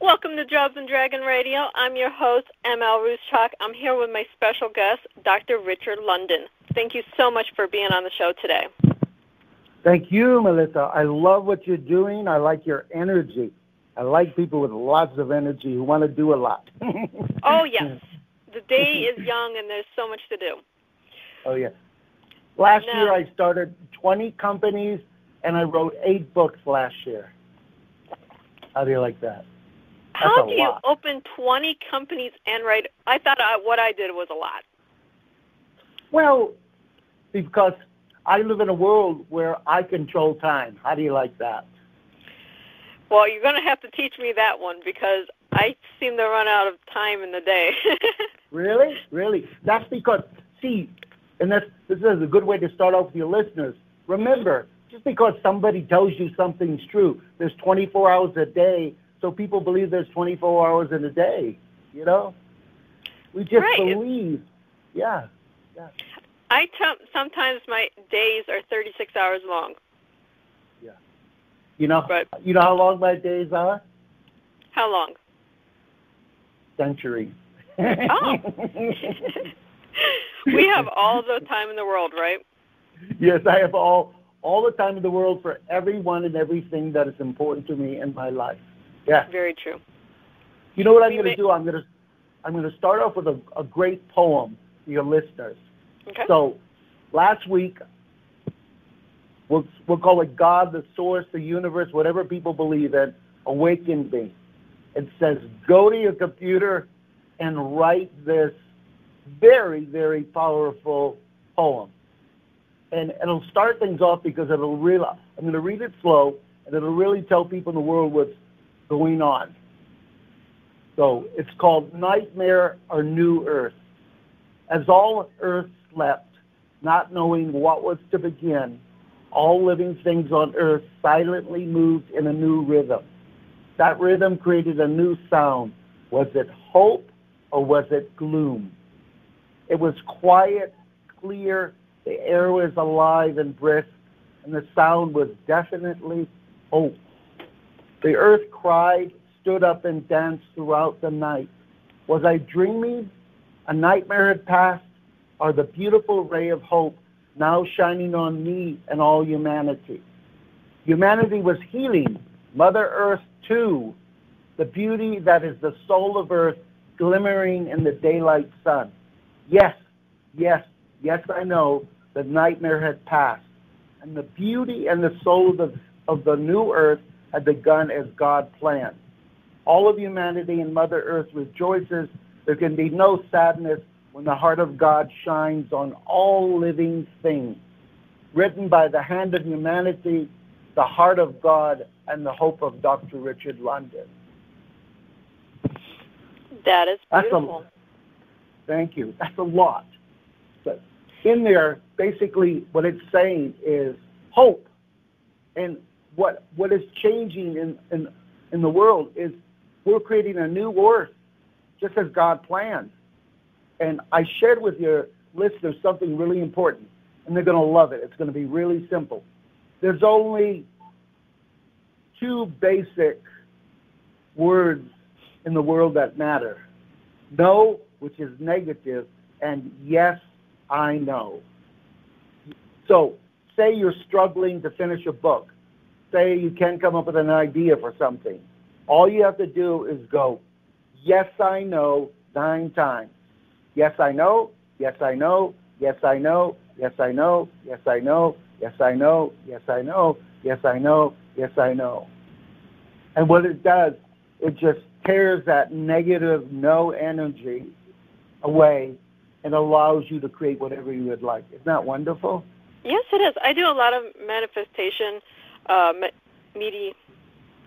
Welcome to Dove and Dragon Radio. I'm your host, ML Ruscsak. I'm here with my special guest, Dr. Richard London. Thank you so much for being on the show today. Thank you, Melissa. I love what you're doing. I like your energy. I like people with lots of energy who want to do a lot. oh, yes. The day is young and there's so much to do. Oh, yeah. Last now, year I started 20 companies and I wrote eight books last year. How do you like that? That's How do you open 20 companies and write? I thought I, what I did was a lot. Well, because I live in a world where I control time. How do you like that? Well, you're going to have to teach me that one because I seem to run out of time in the day. really? Really? That's because, see, and this, this is a good way to start off with your listeners. Remember, just because somebody tells you something's true, there's 24 hours a day, so people believe there's 24 hours in a day, you know? We just right. believe. Yeah. Yeah. I t- sometimes my days are 36 hours long. Yeah. You know, but, you know how long my days are? How long? Century. Oh. we have all the time in the world, right? Yes, I have all all the time in the world for everyone and everything that is important to me in my life. Yeah. Very true. You know what I'm going to do? I'm going to I'm going to start off with a, a great poem for your listeners. Okay. So last week, we'll, we'll call it God, the source, the universe, whatever people believe in, awakened me. It says, go to your computer and write this very, very powerful poem. And it'll start things off because it'll really, I'm going to read it slow, and it'll really tell people in the world what's going on. So it's called Nightmare or New Earth. As all Earth slept, not knowing what was to begin, all living things on earth silently moved in a new rhythm. That rhythm created a new sound. Was it hope or was it gloom? It was quiet, clear, the air was alive and brisk, and the sound was definitely hope. The earth cried, stood up, and danced throughout the night. Was I dreaming? A nightmare had passed? or the beautiful ray of hope now shining on me and all humanity. Humanity was healing, Mother Earth too, the beauty that is the soul of Earth glimmering in the daylight sun. Yes, yes, yes, I know the nightmare had passed, and the beauty and the soul of the, of the new Earth had begun as God planned. All of humanity and Mother Earth rejoices. There can be no sadness when the heart of God shines on all living things. Written by the hand of humanity, the heart of God, and the hope of Dr. Richard London. That is beautiful. A, thank you. That's a lot. But in there, basically, what it's saying is hope. And what what is changing in, in, in the world is we're creating a new earth, just as God planned. And I shared with your listeners something really important, and they're going to love it. It's going to be really simple. There's only two basic words in the world that matter no, which is negative, and yes, I know. So, say you're struggling to finish a book. Say you can't come up with an idea for something. All you have to do is go, yes, I know, nine times. Yes, I know. Yes, I know. Yes, I know. Yes, I know. Yes, I know. Yes, I know. Yes, I know. Yes, I know. Yes, I know. And what it does, it just tears that negative no energy away and allows you to create whatever you would like. Isn't that wonderful? Yes, it is. I do a lot of manifestation, uh, med-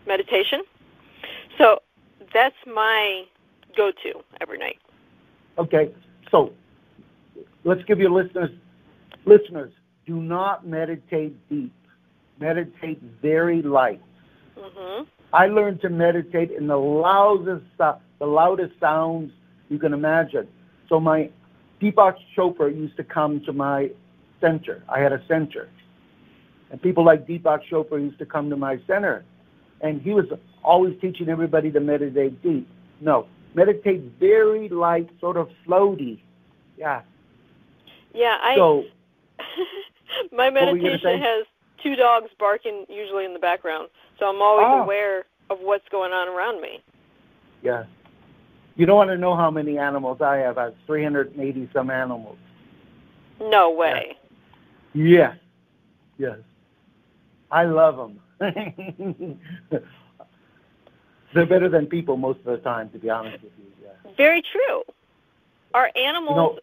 meditation. So that's my go-to every night. Okay, so let's give you listeners, listeners, do not meditate deep. Meditate very light. Mm-hmm. I learned to meditate in the loudest, the loudest sounds you can imagine. So my Deepak Chopra used to come to my center. I had a center. And people like Deepak Chopra used to come to my center, and he was always teaching everybody to meditate deep. No, meditate very light, sort of floaty. Yeah. Yeah, I. So, my what were you gonna meditation has two dogs barking usually in the background, so I'm always Oh. aware of what's going on around me. yeah. You don't want to know how many animals I have. I have 380 some animals. No way. Yes. Yes. I love them. They're better than people most of the time, to be honest with you. Yeah. Very true. Our animals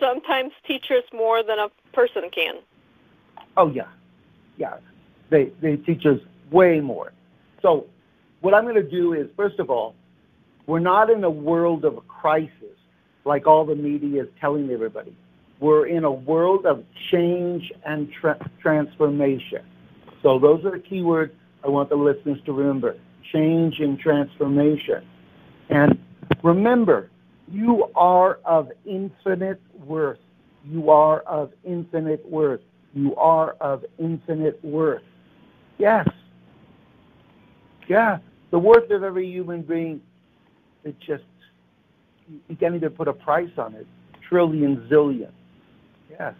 sometimes teach us more than a person can. Oh yeah, yeah. They they teach us way more. So, what I'm going to do is, first of all, we're not in a world of crisis like all the media is telling everybody. We're in a world of change and tra- transformation. So those are the key words I want the listeners to remember: change and transformation. And remember, you are of infinite worth. You are of infinite worth. You are of infinite worth. Yes. Yeah. The worth of every human being, it just, you can't even put a price on it. Trillion, zillion. Yes.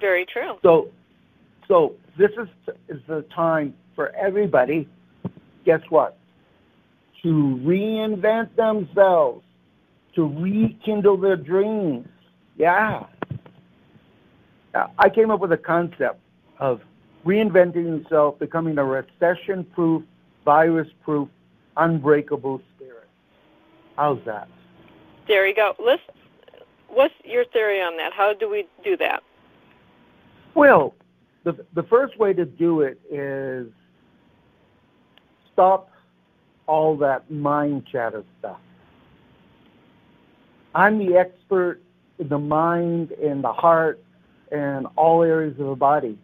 Very true. So, so this is is the time for everybody. Guess what? To reinvent themselves, to rekindle their dreams. Yeah. I came up with a concept of reinventing yourself, becoming a recession-proof, virus-proof, unbreakable. How's that? There you go. Let's. What's your theory on that? How do we do that? Well, the the first way to do it is stop all that mind chatter stuff. I'm the expert in the mind and the heart and all areas of the body.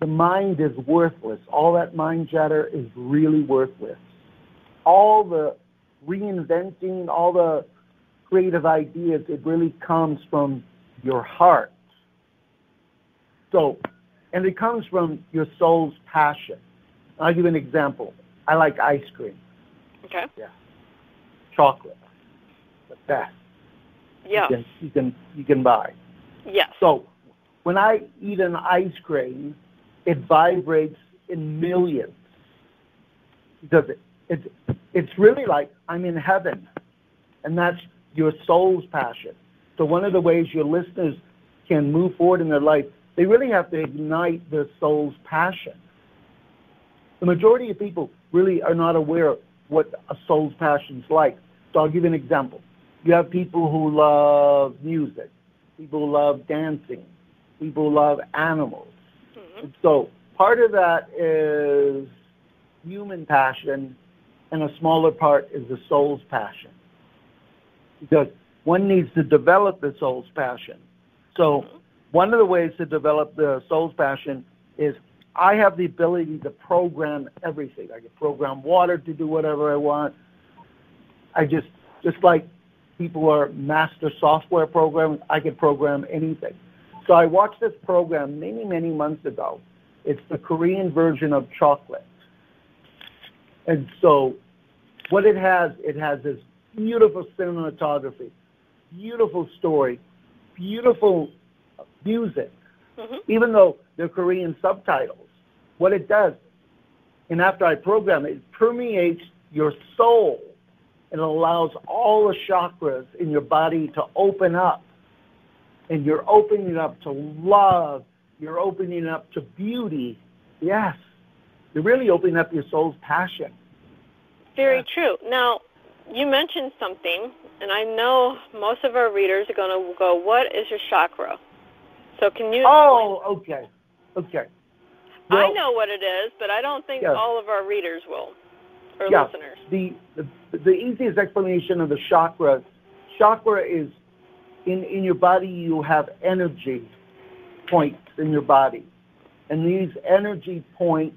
The mind is worthless. All that mind chatter is really worthless. All the reinventing, all the creative ideas, it really comes from your heart. So, and it comes from your soul's passion. I'll give you an example. I like ice cream, Okay. Yeah. Chocolate, the best Yeah. you, can, you can you can buy. Yes. So, when I eat an ice cream, it vibrates in millions because it, it's it's really like I'm in heaven, and that's your soul's passion. So one of the ways your listeners can move forward in their life, they really have to ignite their soul's passion. The majority of people really are not aware of what a soul's passion is like. So I'll give you an example. You have people who love music, people who love dancing, people who love animals. Mhm. So part of that is human passion, and a smaller part is the soul's passion. Because one needs to develop the soul's passion. So one of the ways to develop the soul's passion is I have the ability to program everything. I can program water to do whatever I want. I just just like people are master software programmers, I can program anything. So I watched this program many, many months ago. It's the Korean version of chocolate. And so what it has, it has this beautiful cinematography, beautiful story, beautiful music, Mhm. even though they're Korean subtitles. What it does, and after I program it, it permeates your soul and allows all the chakras in your body to open up. And you're opening up to love. You're opening up to beauty. Yes. You're really opening up your soul's passion. Very Yeah. true. Now, you mentioned something, and I know most of our readers are going to go, "What is your chakra?" So, can you? Oh, okay. Okay. I know what it is, but I don't think Yes. all of our readers will, or Yeah. listeners. the, the the easiest explanation of the chakra chakra is in in your body you have energy points in your body, and these energy points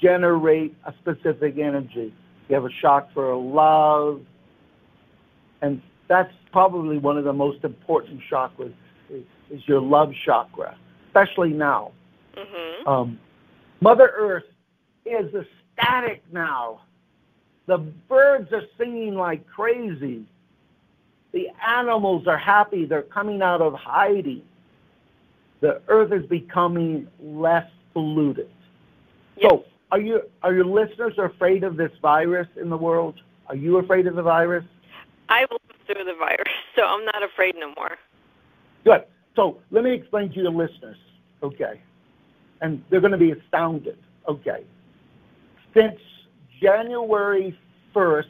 generate a specific energy. You have a chakra of love, and that's probably one of the most important chakras is, is your love chakra, especially now. Mm-hmm. Um, Mother Earth is ecstatic now. The birds are singing like crazy. The animals are happy. They're coming out of hiding. The earth is becoming less polluted. Yes. So, are you are your listeners afraid of this virus in the world? Are you afraid of the virus? I lived through the virus, so I'm not afraid no more. Good. So let me explain to your listeners, okay? And they're going to be astounded, okay? Since January 1st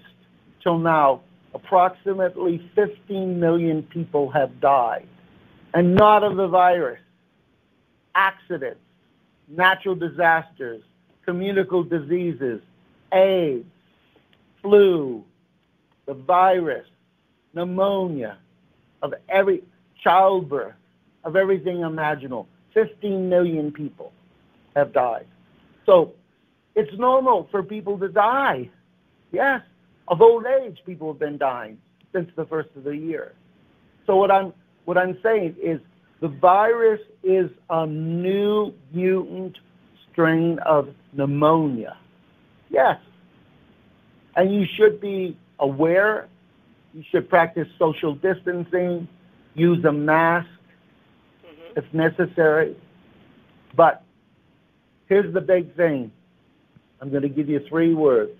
till now, approximately 15 million people have died, and not of the virus. Accidents, natural disasters, communicable diseases, AIDS, flu, the virus, pneumonia, of every childbirth, of everything imaginable. 15 million people have died. So it's normal for people to die. Yes, of old age, people have been dying since the first of the year. So what I'm what I'm saying is the virus is a new mutant strain of pneumonia. Yes. And you should be aware. You should practice social distancing, use a mask hmm if necessary. But here's the big thing. I'm going to give you three words.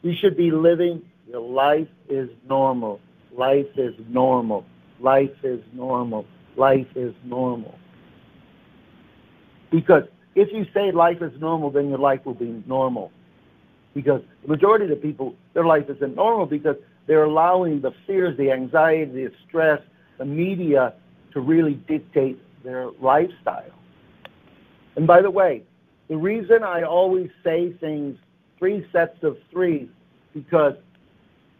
You should be living your life is normal. Life is normal. Life is normal. Life is normal. Because if you say life is normal, then your life will be normal. Because the majority of the people, their life isn't normal because they're allowing the fears, the anxiety, the stress, the media to really dictate their lifestyle. And by the way, the reason I always say things three sets of three, because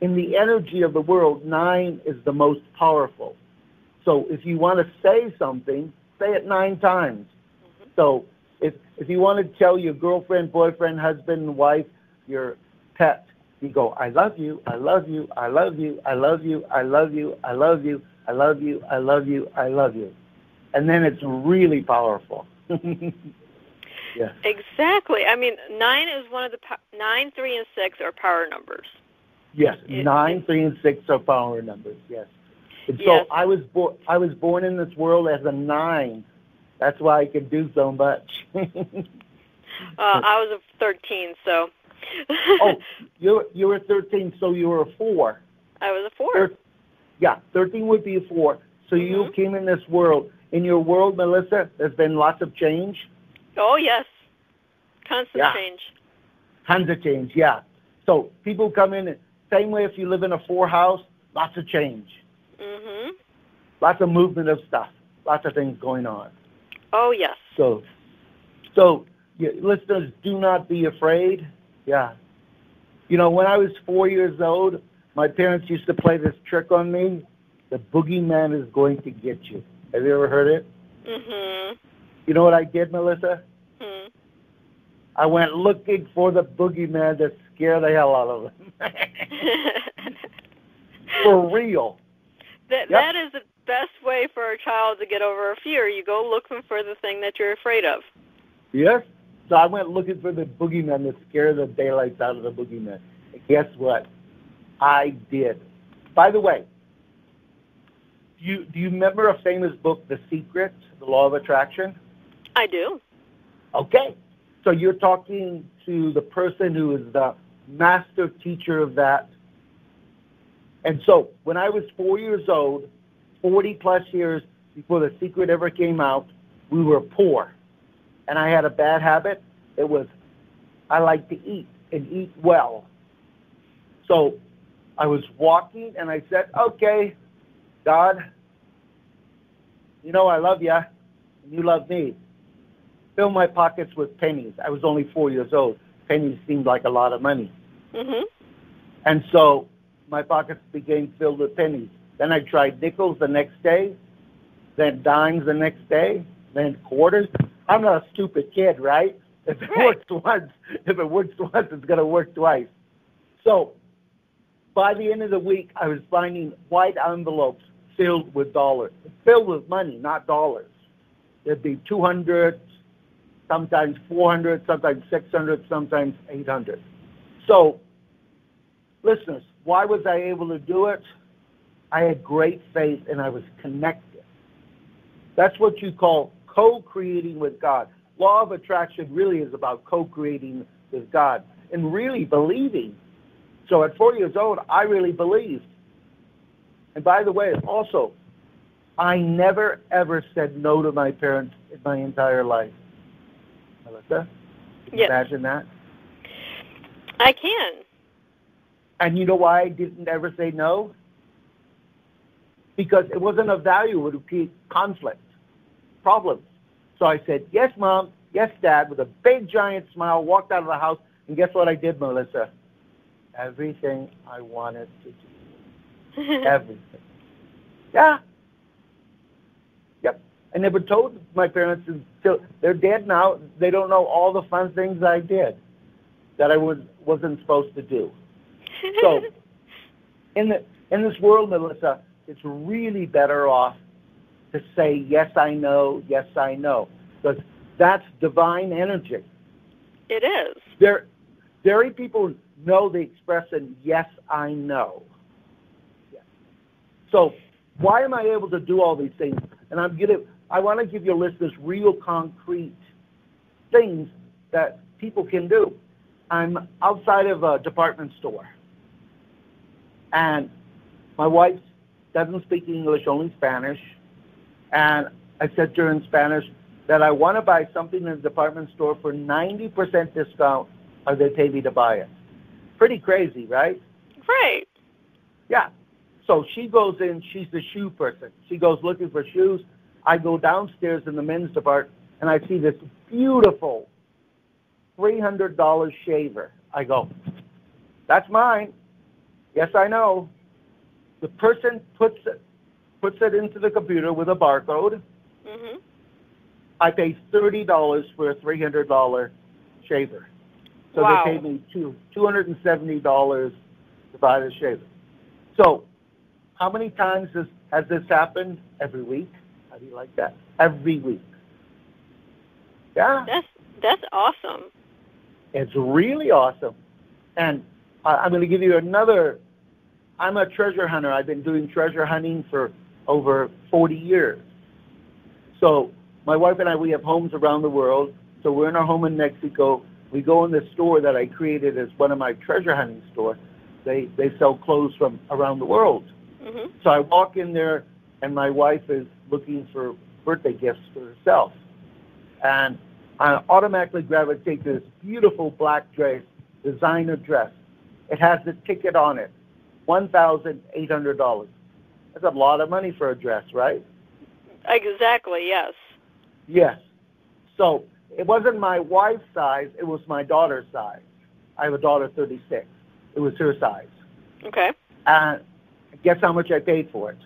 in the energy of the world, nine is the most powerful. So if you want to say something, say it nine times. So if if you want to tell your girlfriend, boyfriend, husband, wife, your pet, you go, I love you, I love you, I love you, I love you, I love you, I love you, I love you, I love you, I love you. And then it's really powerful. yes. Exactly. I mean, nine is one of the po- nine, three, and six are power numbers. Yes, It- nine, three, and six are power numbers. Yes. And so Yes. I was born. I was born in this world as a nine. That's why I could do so much. Uh, I was a 13, so. oh, you were- you were thirteen, so you were a four. I was a four. Thir- yeah, thirteen would be a four. So you Mhm. came in this world. In your world, Melissa, there's been lots of change. Oh yes, constant Yeah. change. Tons of change. Yeah. So people come in. Same way if you live in a four house, lots of change, Mhm. lots of movement of stuff, lots of things going on. Oh yes. So, so yeah, listeners, do not be afraid. Yeah. You know, when I was four years old, my parents used to play this trick on me. The boogeyman is going to get you. Have you ever heard it? Mhm. You know what I did, Melissa? Hmm. I went looking for the boogeyman to scare the hell out of them. for real. that Yep. that is the best way for a child to get over a fear. You go looking for the thing that you're afraid of. Yes. So I went looking for the boogeyman to scare the daylights out of the boogeyman. And guess what? I did. By the way, do you do you remember a famous book, The Secret, The Law of Attraction? I do. Okay. So you're talking to the person who is the master teacher of that. And so when I was four years old, 40 plus years before The Secret ever came out, we were poor. And I had a bad habit. It was I like to eat and eat well. So I was walking and I said, okay, God, you know I love you and you love me fill my pockets with pennies. I was only four years old. Pennies seemed like a lot of money. Mhm. And so my pockets became filled with pennies. Then I tried nickels the next day, then dimes the next day, then quarters. I'm not a stupid kid, right? If it Right. works once, if it works once, it's going to work twice. So by the end of the week, I was finding white envelopes filled with dollars, filled with money, not dollars. there'd be 200, sometimes 400, sometimes 600, sometimes 800. So, listeners, why was I able to do it? I had great faith and I was connected. That's what you call co creating with God. Law of attraction really is about co creating with God and really believing. So at four years old, I really believed. And by the way, also, I never ever said no to my parents in my entire life. Melissa, can you imagine that? I can. And you know why I didn't ever say no? Because it wasn't of value, it would create conflict, problems. So I said, yes, mom, yes, dad, with a big giant smile, walked out of the house, and guess what I did, Melissa? Everything I wanted to do. Everything. Yeah. Yep. I never told my parents until they're dead now. They don't know all the fun things I did that I was wasn't supposed to do. So in the in this world, Melissa, it's really better off to say yes I know, yes I know. Because that's divine energy. It is. There very people know the expression yes I know. Yes. So why am I able to do all these things? And I'm gonna I want to give your listeners real concrete things that people can do. I'm outside of a department store. And my wife doesn't speak English, only Spanish. And I said to her in Spanish that I want to buy something in the department store for 90% discount or they pay me to buy it. Pretty crazy, right? Right. Yeah. So she goes in, she's the shoe person. She goes looking for shoes. I go downstairs in the men's department and I see this beautiful $300 shaver. I go, that's mine. Yes, I know. The person puts it, puts it into the computer with a barcode. Mhm. I pay $30 for a $300 shaver. So wow. they paid me two, $270 to buy the shaver. So how many times has, has this happened? Every week? How do you like that? Every week. Yeah. That's that's awesome. It's really awesome. And I, I'm going to give you another. I'm a treasure hunter. I've been doing treasure hunting for over 40 years. So my wife and I, we have homes around the world. So we're in our home in Mexico. We go in the store that I created as one of my treasure hunting stores. They they sell clothes from around the world. Mhm. So I walk in there, and my wife is looking for birthday gifts for herself. And I automatically gravitate to this beautiful black dress, designer dress. It has the ticket on it, $1,800. That's a lot of money for a dress, right? Exactly. Yes. Yes. So it wasn't my wife's size, it was my daughter's size. I have a daughter 36. It was her size. Okay. And guess how much I paid for it?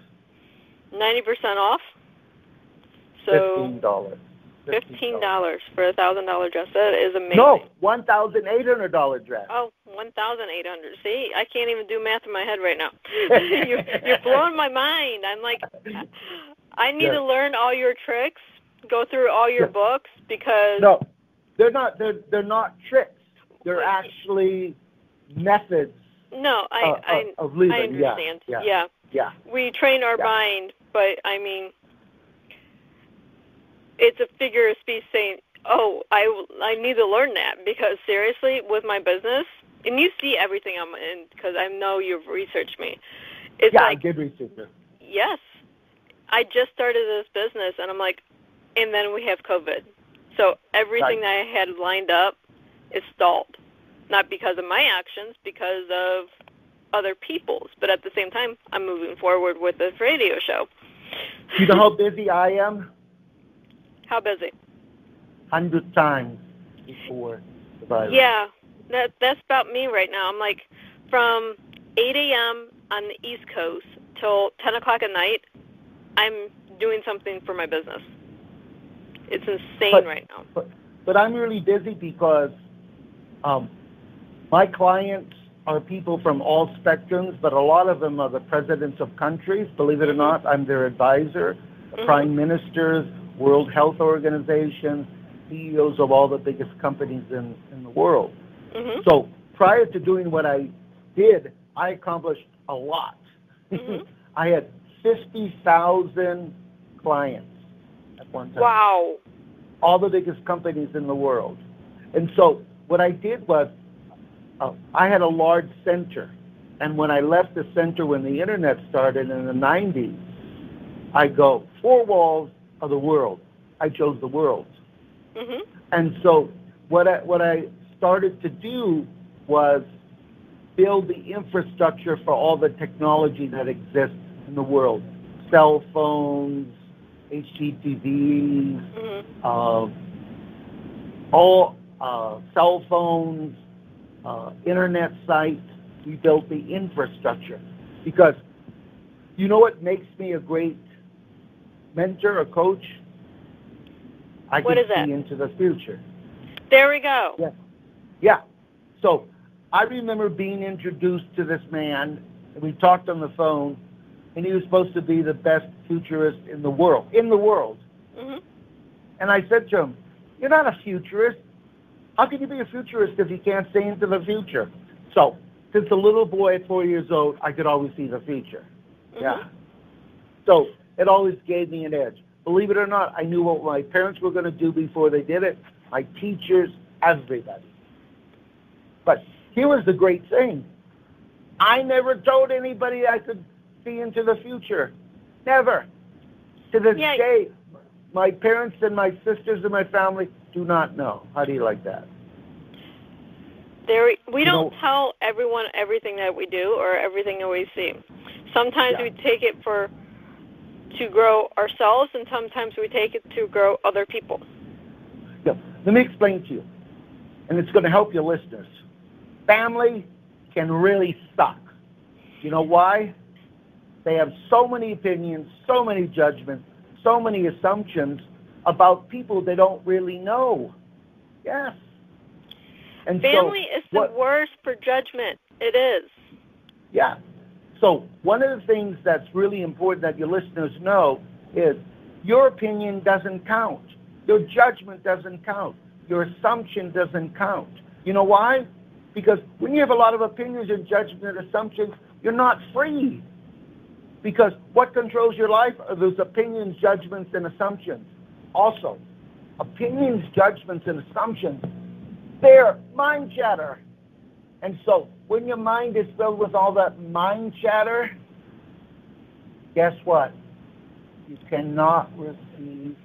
Ninety percent off. So $15. Fifteen dollars for a thousand dollar dress. That is amazing. No, $1,800 dress. Oh, one thousand eight hundred. See, I can't even do math in my head right now. you're, you're blowing my mind. I'm like, I need Yes. to learn all your tricks, go through all your Yes. books because No, they're not. They're they're not tricks. They're actually methods. no, I uh, I of living. I Yeah, understand. yeah. Yeah, we train our Yeah. mind, but I mean, it's a figure of speech saying, "Oh, I I need to learn that because seriously, with my business, and you see everything I'm in because I know you've researched me. It's yeah. I like did research it. yes, I just started this business, and I'm like, and then we have COVID, so everything that I had lined up is stalled, not because of my actions, because of other people's. But at the same time, I'm moving forward with this radio show. You know how busy I am? How busy? Hundred times before the virus. Yeah, that that's about me right now. I'm like from 8 a.m. on the East Coast till 10 o'clock at night. I'm doing something for my business. It's insane But- right now. But but I'm really busy because um, my clients are people from all spectrums, but a lot of them are the presidents of countries. Believe it or not, I'm their advisor, Mhm. prime ministers, World Health Organization, CEOs of all the biggest companies in, in the world. Mhm. So prior to doing what I did, I accomplished a lot. Mhm. I had 50,000 clients at one time. Wow. All the biggest companies in the world. And so what I did was uh, I had a large center. And when I left the center when the internet started in the 90s, I go, four walls of the world. I chose the world. Mhm. And so what I, what I started to do was build the infrastructure for all the technology that exists in the world. Cell phones, HDTVs, Mhm. uh, all uh, cell phones, uh, internet sites. We built the infrastructure because you know what makes me a great mentor, a coach? I What can is that? see into the future. There we go. Yeah. Yeah. So I remember being introduced to this man, and we talked on the phone, and he was supposed to be the best futurist in the world. In the world. Mhm. And I said to him, You're not a futurist. How can you be a futurist if you can't see into the future? So, since a little boy at four years old, I could always see the future. Yeah. Mhm. So, it always gave me an edge. Believe it or not, I knew what my parents were going to do before they did it, my teachers, everybody. But here was the great thing I never told anybody I could see into the future. Never. To this Yeah. day, my parents and my sisters and my family do not know. How do you like that? There we, don't know- tell everyone everything that we do or everything that we see. Sometimes Yeah. we take it for to grow ourselves and sometimes we take it to grow other people. Yeah. Let me explain to you, and it's going to help your listeners. Family can really suck. You know why? They have so many opinions, so many judgments, so many assumptions about people they don't really know. Yes. And Family so, is the what- worst for judgment. It is. Yeah. So one of the things that's really important that your listeners know is your opinion doesn't count. Your judgment doesn't count. Your assumption doesn't count. You know why? Because when you have a lot of opinions and judgment and assumptions, you're not free. Because what controls your life are those opinions, judgments, and assumptions. Also, opinions, judgments, and assumptions, they're mind chatter. And so, when your mind is filled with all that mind chatter, guess what? You cannot receive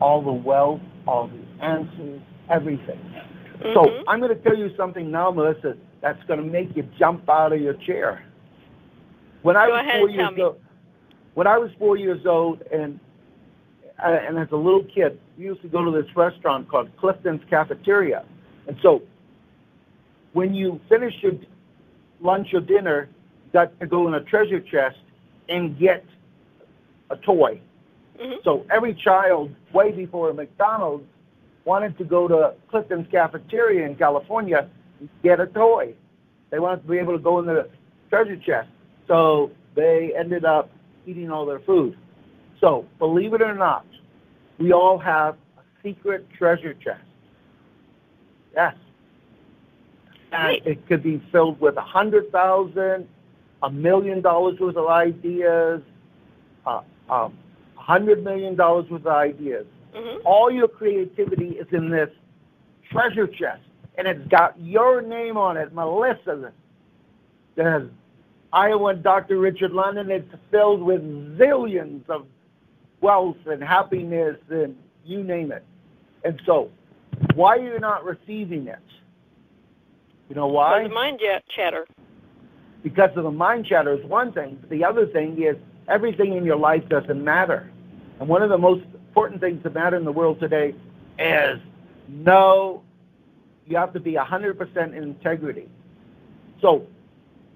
all the wealth, all the answers, everything. So, Mhm. I'm going to tell you something now, Melissa, that's going to make you jump out of your chair. When I Go was ahead four years me. old, when I was four years old, and uh, and as a little kid, we used to go to this restaurant called Clifton's Cafeteria, and so when you finish your lunch or dinner, you got to go in a treasure chest and get a toy. Mhm. So every child, way before McDonald's, wanted to go to Clifton's Cafeteria in California and get a toy. They wanted to be able to go in the treasure chest. So they ended up eating all their food. So believe it or not, we all have a secret treasure chest. Yes. Right. it could be filled with a hundred thousand, a million dollars worth of ideas, uh, um, a hundred million dollars worth of ideas. Mhm. All your creativity is in this treasure chest, and it's got your name on it, Melissa. There's Iowa Dr. Richard London. It's filled with zillions of wealth and happiness and you name it. And so, why are you not receiving it? You know why? Because of the mind chatter. because of the mind chatter is one thing. But the other thing is everything in your life doesn't matter. And one of the most important things that matter in the world today is no, you have to be 100% in integrity. So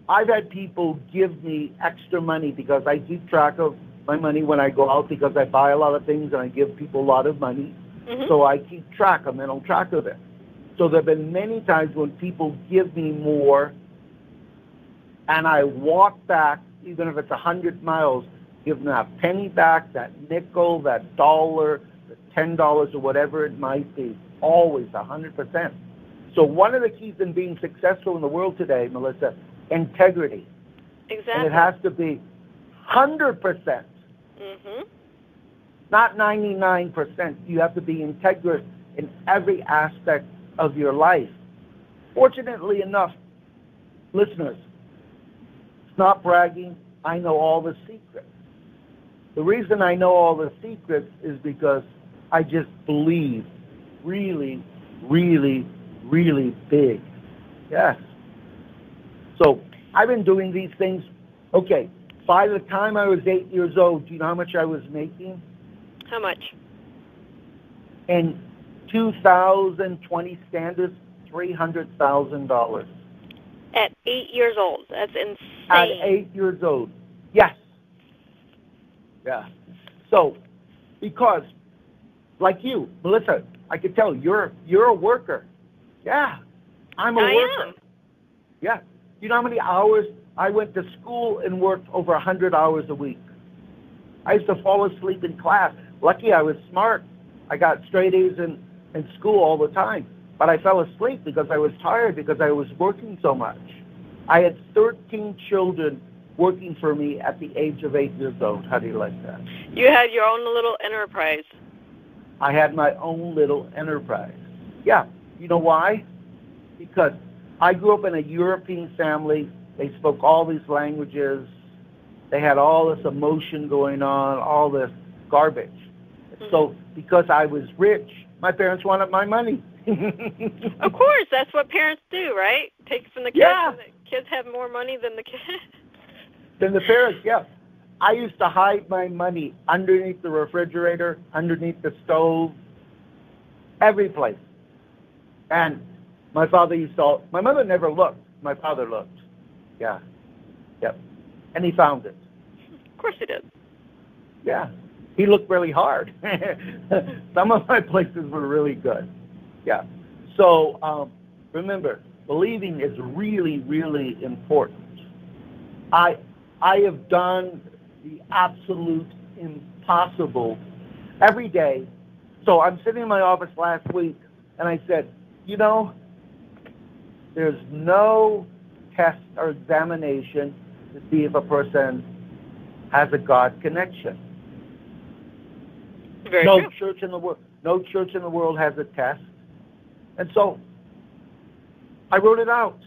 I've had people give me extra money because I keep track of my money when I go out because I buy a lot of things and I give people a lot of money. Mhm. So I keep track, a mental track of it. So there have been many times when people give me more and I walk back, even if it's a hundred miles, give them that penny back, that nickel, that dollar, the ten dollars or whatever it might be. Always a hundred percent. So one of the keys in being successful in the world today, Melissa, integrity. Exactly. And it has to be hundred percent. Mhm. Not ninety nine percent. You have to be integrous in every aspect of your life. Fortunately enough, listeners, it's not bragging. I know all the secrets. The reason I know all the secrets is because I just believe really, really, really big. Yes. So I've been doing these things. Okay, by the time I was eight years old, do you know how much I was making? How much? In 2020 standards, $300,000. At eight years old. That's insane. At eight years old. Yes. Yeah. So, because, like you, Melissa, I could tell you're you're a worker. Yeah, I'm a I worker. am. Yeah. You know how many hours I went to school and worked over a hundred hours a week. I used to fall asleep in class. Lucky I was smart. I got straight A's in, in school all the time. But I fell asleep because I was tired because I was working so much. I had 13 children working for me at the age of eight years old. How do you like that? You had your own little enterprise. I had my own little enterprise. Yeah. You know why? Because I grew up in a European family. They spoke all these languages. They had all this emotion going on, all this garbage. Mm-hmm. So because I was rich, my parents wanted my money. Of course, that's what parents do, right? Take from the kids. Yeah. the kids have more money than the kids. than the parents, yeah. I used to hide my money underneath the refrigerator, underneath the stove, every place. And my father used to, my mother never looked. My father looked. Yeah. Yep. And he found it. Of course he did. Yeah. He looked really hard. Some of my places were really good. Yeah. So um, remember, believing is really, really important. I I have done the absolute impossible every day. So I'm sitting in my office last week and I said, you know, there's no test or examination to see if a person has a God connection. Very no true. church in the world no church in the world has a test. And so I wrote it out.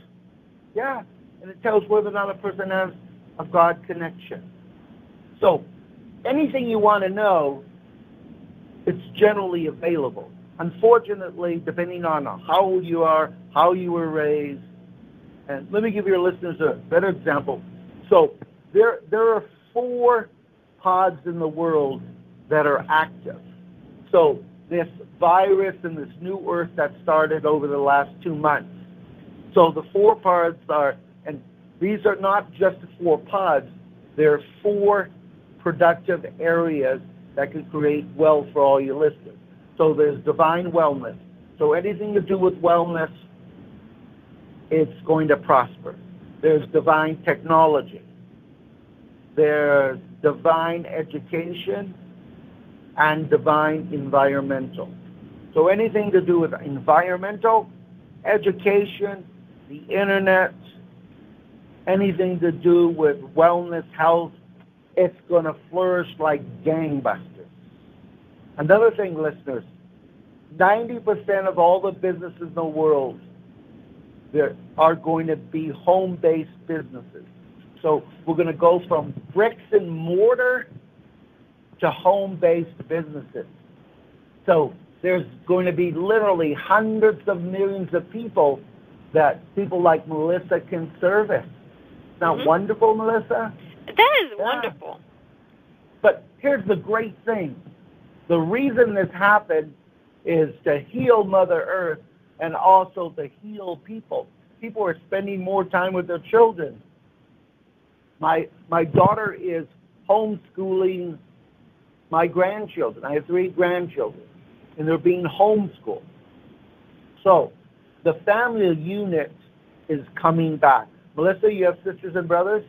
Yeah. And it tells whether or not a person has a God connection. So anything you want to know, it's generally available. Unfortunately, depending on how old you are, how you were raised, and let me give your listeners a better example. So there there are four pods in the world that are active. So this virus and this new earth that started over the last two months. So the four pods are, and these are not just the four pods, they're four productive areas that can create wealth for all your listeners. So there's divine wellness. So anything to do with wellness, it's going to prosper. There's divine technology. There's divine education and divine environmental. So anything to do with environmental, education, the internet, anything to do with wellness, health, it's going to flourish like gangbusters. Another thing, listeners, 90% of all the businesses in the world there are going to be home-based businesses. So we're going to go from bricks and mortar to home-based businesses. So there's going to be literally hundreds of millions of people that people like Melissa can service. Not Mhm. wonderful, Melissa? That is Yeah. wonderful. But here's the great thing. The reason this happened is to heal Mother Earth and also to heal people. People are spending more time with their children. My my daughter is homeschooling my grandchildren. I have three grandchildren, and they're being homeschooled. So the family unit is coming back. Melissa, you have sisters and brothers?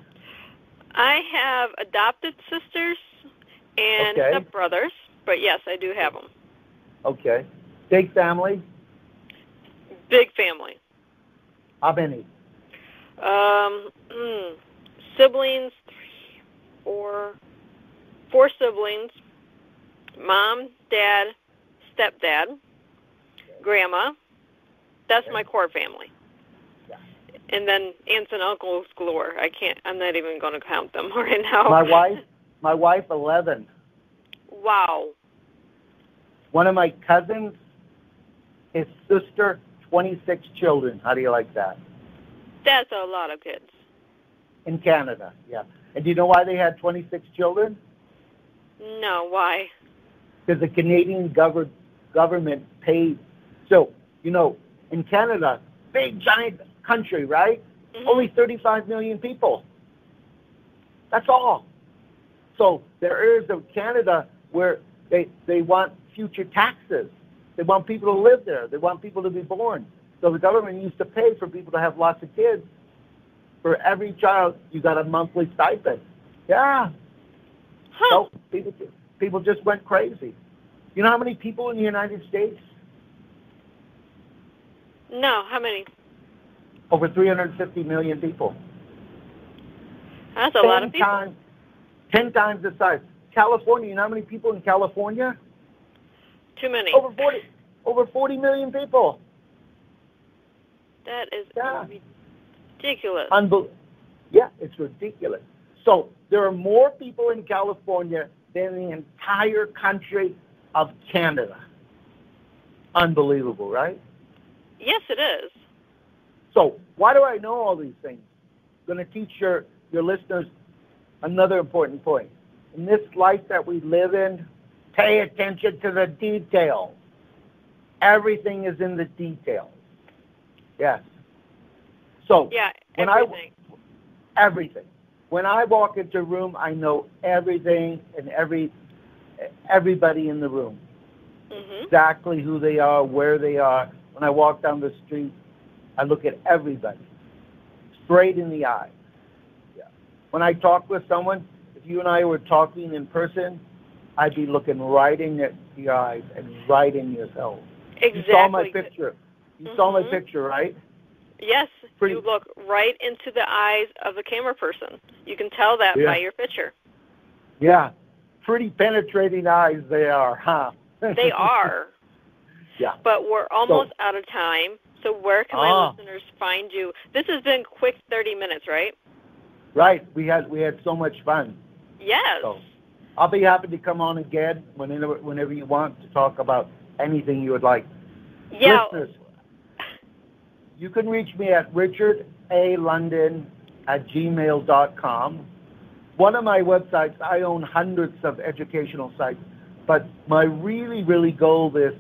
I have adopted sisters and Okay. stepbrothers, but yes, I do have them. Okay. Big family? Big family. How many? Um, mm, siblings, three, four, four siblings. Mom, dad, stepdad, grandma. That's my core family. And then aunts and uncles galore. I can't. I'm not even going to count them right now. My wife, my wife, eleven. Wow. One of my cousins, his sister, twenty-six children. How do you like that? That's a lot of kids. In Canada, yeah. And do you know why they had twenty-six children? No, why? Because the Canadian gov- government paid. So you know, in Canada, big giant country, right? Mhm. Only 35 million people. That's all. So there is of Canada where they they want future taxes. They want people to live there. They want people to be born. So the government used to pay for people to have lots of kids. For every child, you got a monthly stipend. Yeah. Huh. So people people just went crazy. You know how many people in the United States? No, how many? Over 350 million people. That's a lot of people. Times, ten times the size. California, you know how many people in California? Too many. Over 40, over 40 million people. That is Yeah. ridiculous. Unbel- yeah, it's ridiculous. So there are more people in California than the entire country of Canada. Unbelievable, right? yes, it is. So why do I know all these things? I'm going to teach your, your listeners another important point. In this life that we live in, pay attention to the details. Everything is in the details. Yes. So Yeah, when I- everything. When I walk into a room, I know everything and every everybody in the room. mhm. Exactly who they are, where they are. When I walk down the street, I look at everybody straight in the eye. Yeah. When I talk with someone, if you and I were talking in person, I'd be looking right in the eyes and right in yourself. Exactly. You saw my picture. You saw my Mhm. picture, right? Yes, Pretty- you look right into the eyes of the camera person. You can tell that Yeah. by your picture. Yeah. Pretty penetrating eyes they are, huh? They are. yeah. But we're almost out of time. So where can my Ah. listeners find you? This has been quick 30 minutes, right? Right. We had we had so much fun. Yes. So I'll be happy to come on again whenever whenever you want to talk about anything you would like. yeah. Listeners, you can reach me at richardalondon at gmail.com. One of my websites, I own hundreds of educational sites, but my really, really goal this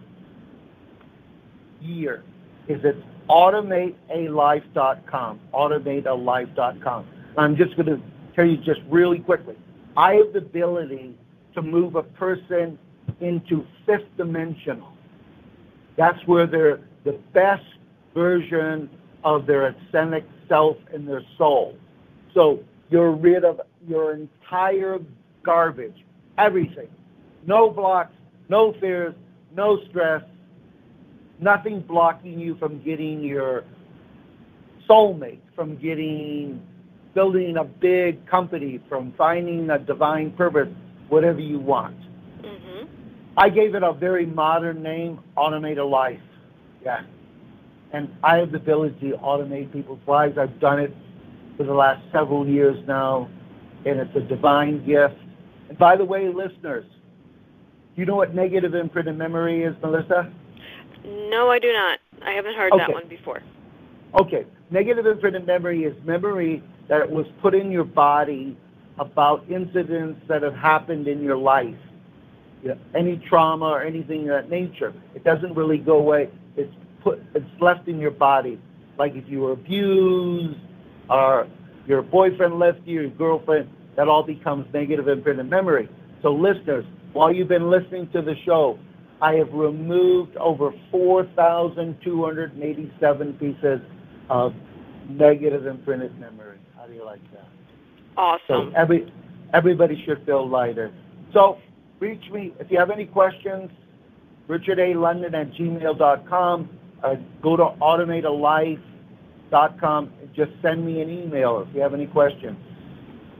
year is it's automatealife.com, automatealife.com. I'm just going to tell you just really quickly. I have the ability to move a person into fifth dimensional. That's where they're the best version of their ascenic self and their soul. So you're rid of your entire garbage, everything. No blocks, no fears, no stress, nothing blocking you from getting your soulmate, from getting building a big company, from finding a divine purpose, whatever you want. Mhm. I gave it a very modern name, Automated Life. Yeah. And I have the ability to automate people's lives. I've done it for the last several years now, and it's a divine gift. And by the way, listeners, do you know what negative imprinted memory is, Melissa? No, I do not. I haven't heard that one before. Okay, negative imprinted memory is memory that was put in your body about incidents that have happened in your life. Yeah, any trauma or anything of that nature. It doesn't really go away. It's put it's left in your body. Like if you were abused or your boyfriend left you, your girlfriend, that all becomes negative imprinted memory. So listeners, while you've been listening to the show, I have removed over 4,287 pieces of negative imprinted memory. How do you like that? Awesome. So every everybody should feel lighter. So reach me if you have any questions. richardalondon at gmail.com. Uh, go to automatealife.com and just send me an email if you have any questions.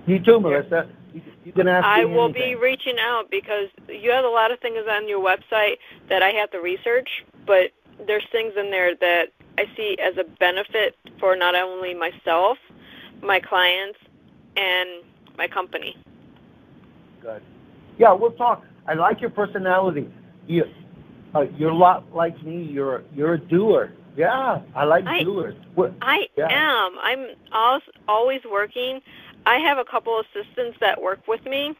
You too, Melissa. You, you can ask I will anything. be reaching out because you have a lot of things on your website that I have to research, but there's things in there that I see as a benefit for not only myself, my clients, and my company. Good. Yeah, we'll talk. I like your personality. You, uh, you're a lot like me. You're you're a doer. Yeah, I like I- doers. I Yeah. am. I'm al- always working. I have a couple of assistants that work with me,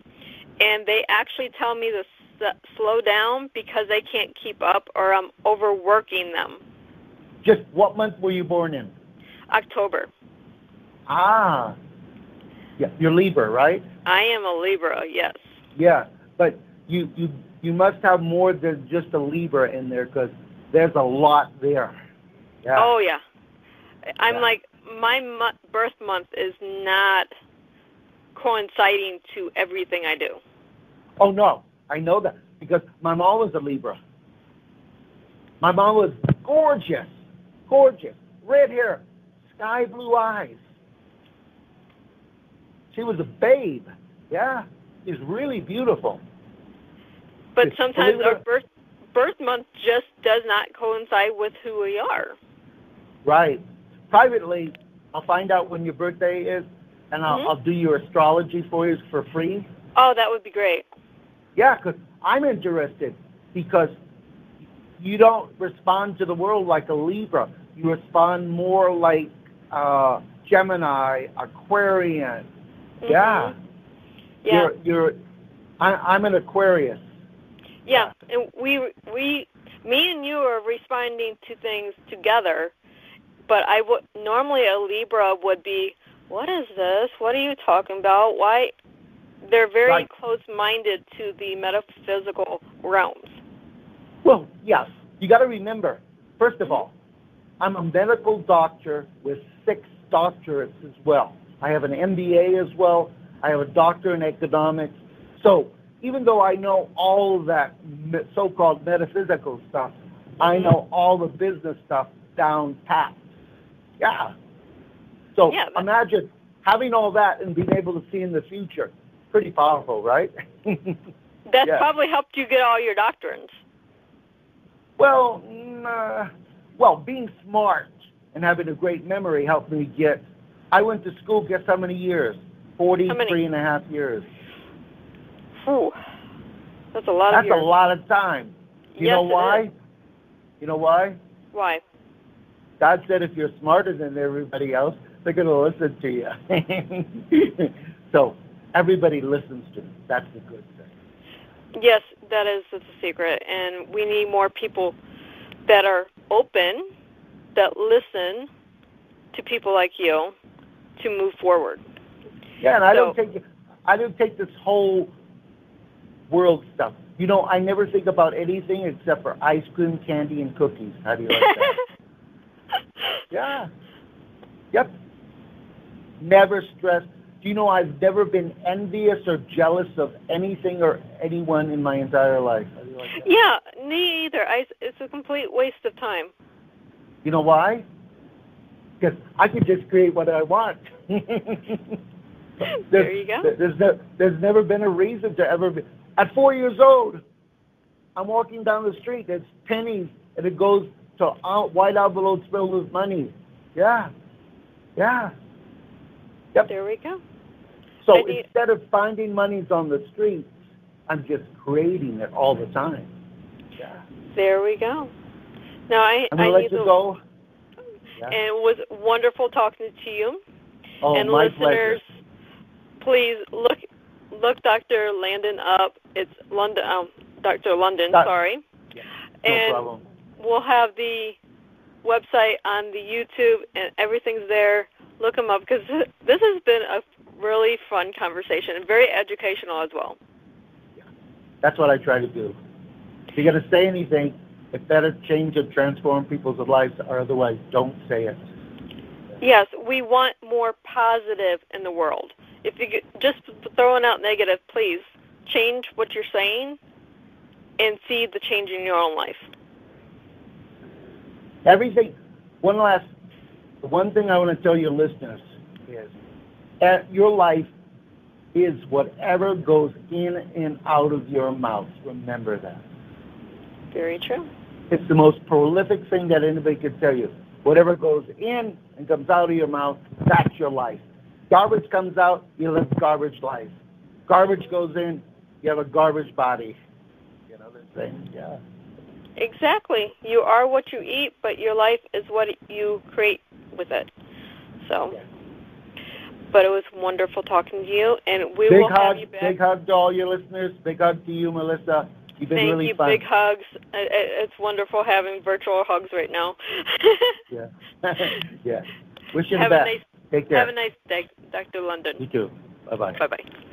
and they actually tell me to s- slow down because they can't keep up or I'm overworking them. just what month were you born in? October. Ah, yeah, you're Libra, right? I am a Libra, yes. Yeah, but you you you must have more than just a Libra in there because there's a lot there. Yeah. Oh yeah. I'm Yeah. like my mo- birth month is not coinciding to everything I do. Oh no, I know that because my mom was a Libra. My mom was gorgeous, gorgeous, red hair, sky blue eyes. She was a babe. Yeah, she's really beautiful. But sometimes our birth birth month just does not coincide with who we are. Right. Privately, I'll find out when your birthday is, and I'll, Mhm. I'll do your astrology for you for free. Oh, that would be great. Yeah, because I'm interested because you don't respond to the world like a Libra. You respond more like uh, Gemini, Aquarian. Yeah. Mhm. Yeah. You're, you're I, I'm an Aquarius. Yeah, and we we me and you are responding to things together, but I would normally a Libra would be, what is this? What are you talking about? Why? They're very Right. close-minded to the metaphysical realms. Well, yes. You got to remember, first of all, I'm a medical doctor with six doctorates as well. I have an MBA as well. I have a doctor in economics. So even though I know all that so-called metaphysical stuff, I know all the business stuff down pat. Yeah. So Yeah, imagine having all that and being able to see in the future. Pretty powerful, right? That's Yeah. probably helped you get all your doctrines. Well, mm, uh, well, being smart and having a great memory helped me get. I went to school. Guess how many years? How many? Forty-three and a half years. Whew. That's a lot That's of a lot of time. You Yes, know why? is. You know why? Why? God said if you're smarter than everybody else, they're going to listen to you. so everybody listens to me. That's the good thing. Yes, that is the secret, and we need more people that are open, that listen to people like you to move forward. Yeah, and I don't take I don't take this whole world stuff. You know, I never think about anything except for ice cream, candy, and cookies. How do you like that? yeah. Yep. Never stressed. Do you know I've never been envious or jealous of anything or anyone in my entire life? How do you like that? yeah, me either. I, it's a complete waste of time. You know why? Because I can just create what I want. There you go. There's, no, there's never been a reason to ever be. At four years old, I'm walking down the street. There's pennies, and it goes to out, white envelopes filled with money. Yeah, yeah. Yep. There we go. So instead of finding monies on the streets, I'm just creating it all the time. Yeah. There we go. Now I I'm gonna I let need you the, go. Yeah. and it was wonderful talking to you. oh, and my listeners, pleasure. please look look Dr. Landon up. It's London, um, Dr. London. Sorry. No and problem. we'll have the website on the YouTube, and everything's there. Look them up because this has been a really fun conversation and very educational as well. Yeah. That's what I try to do. If you're going to say anything, it better change or transform people's lives, or otherwise, don't say it. Yes, we want more positive in the world. If you get, just throwing out negative, please change what you're saying and see the change in your own life. Everything. One last. One thing I want to tell your listeners is, at your life is whatever goes in and out of your mouth. Remember that. Very true. It's the most prolific thing that anybody could tell you. Whatever goes in and comes out of your mouth, that's your life. Garbage comes out, you live garbage life. Garbage goes in, you have a garbage body. You know the saying? Yeah. Exactly. You are what you eat, but your life is what you create with it. So. Yeah. But it was wonderful talking to you, and we big will hug, have you back. Big hug to all your listeners. Big hug to you, Melissa. You've been Thank really you. fun. Big hugs. It- it- It's wonderful having virtual hugs right now. Yeah. yeah. Wish you have the a best. Take care. have a nice day, Dr. London. you too. Bye bye. Bye bye.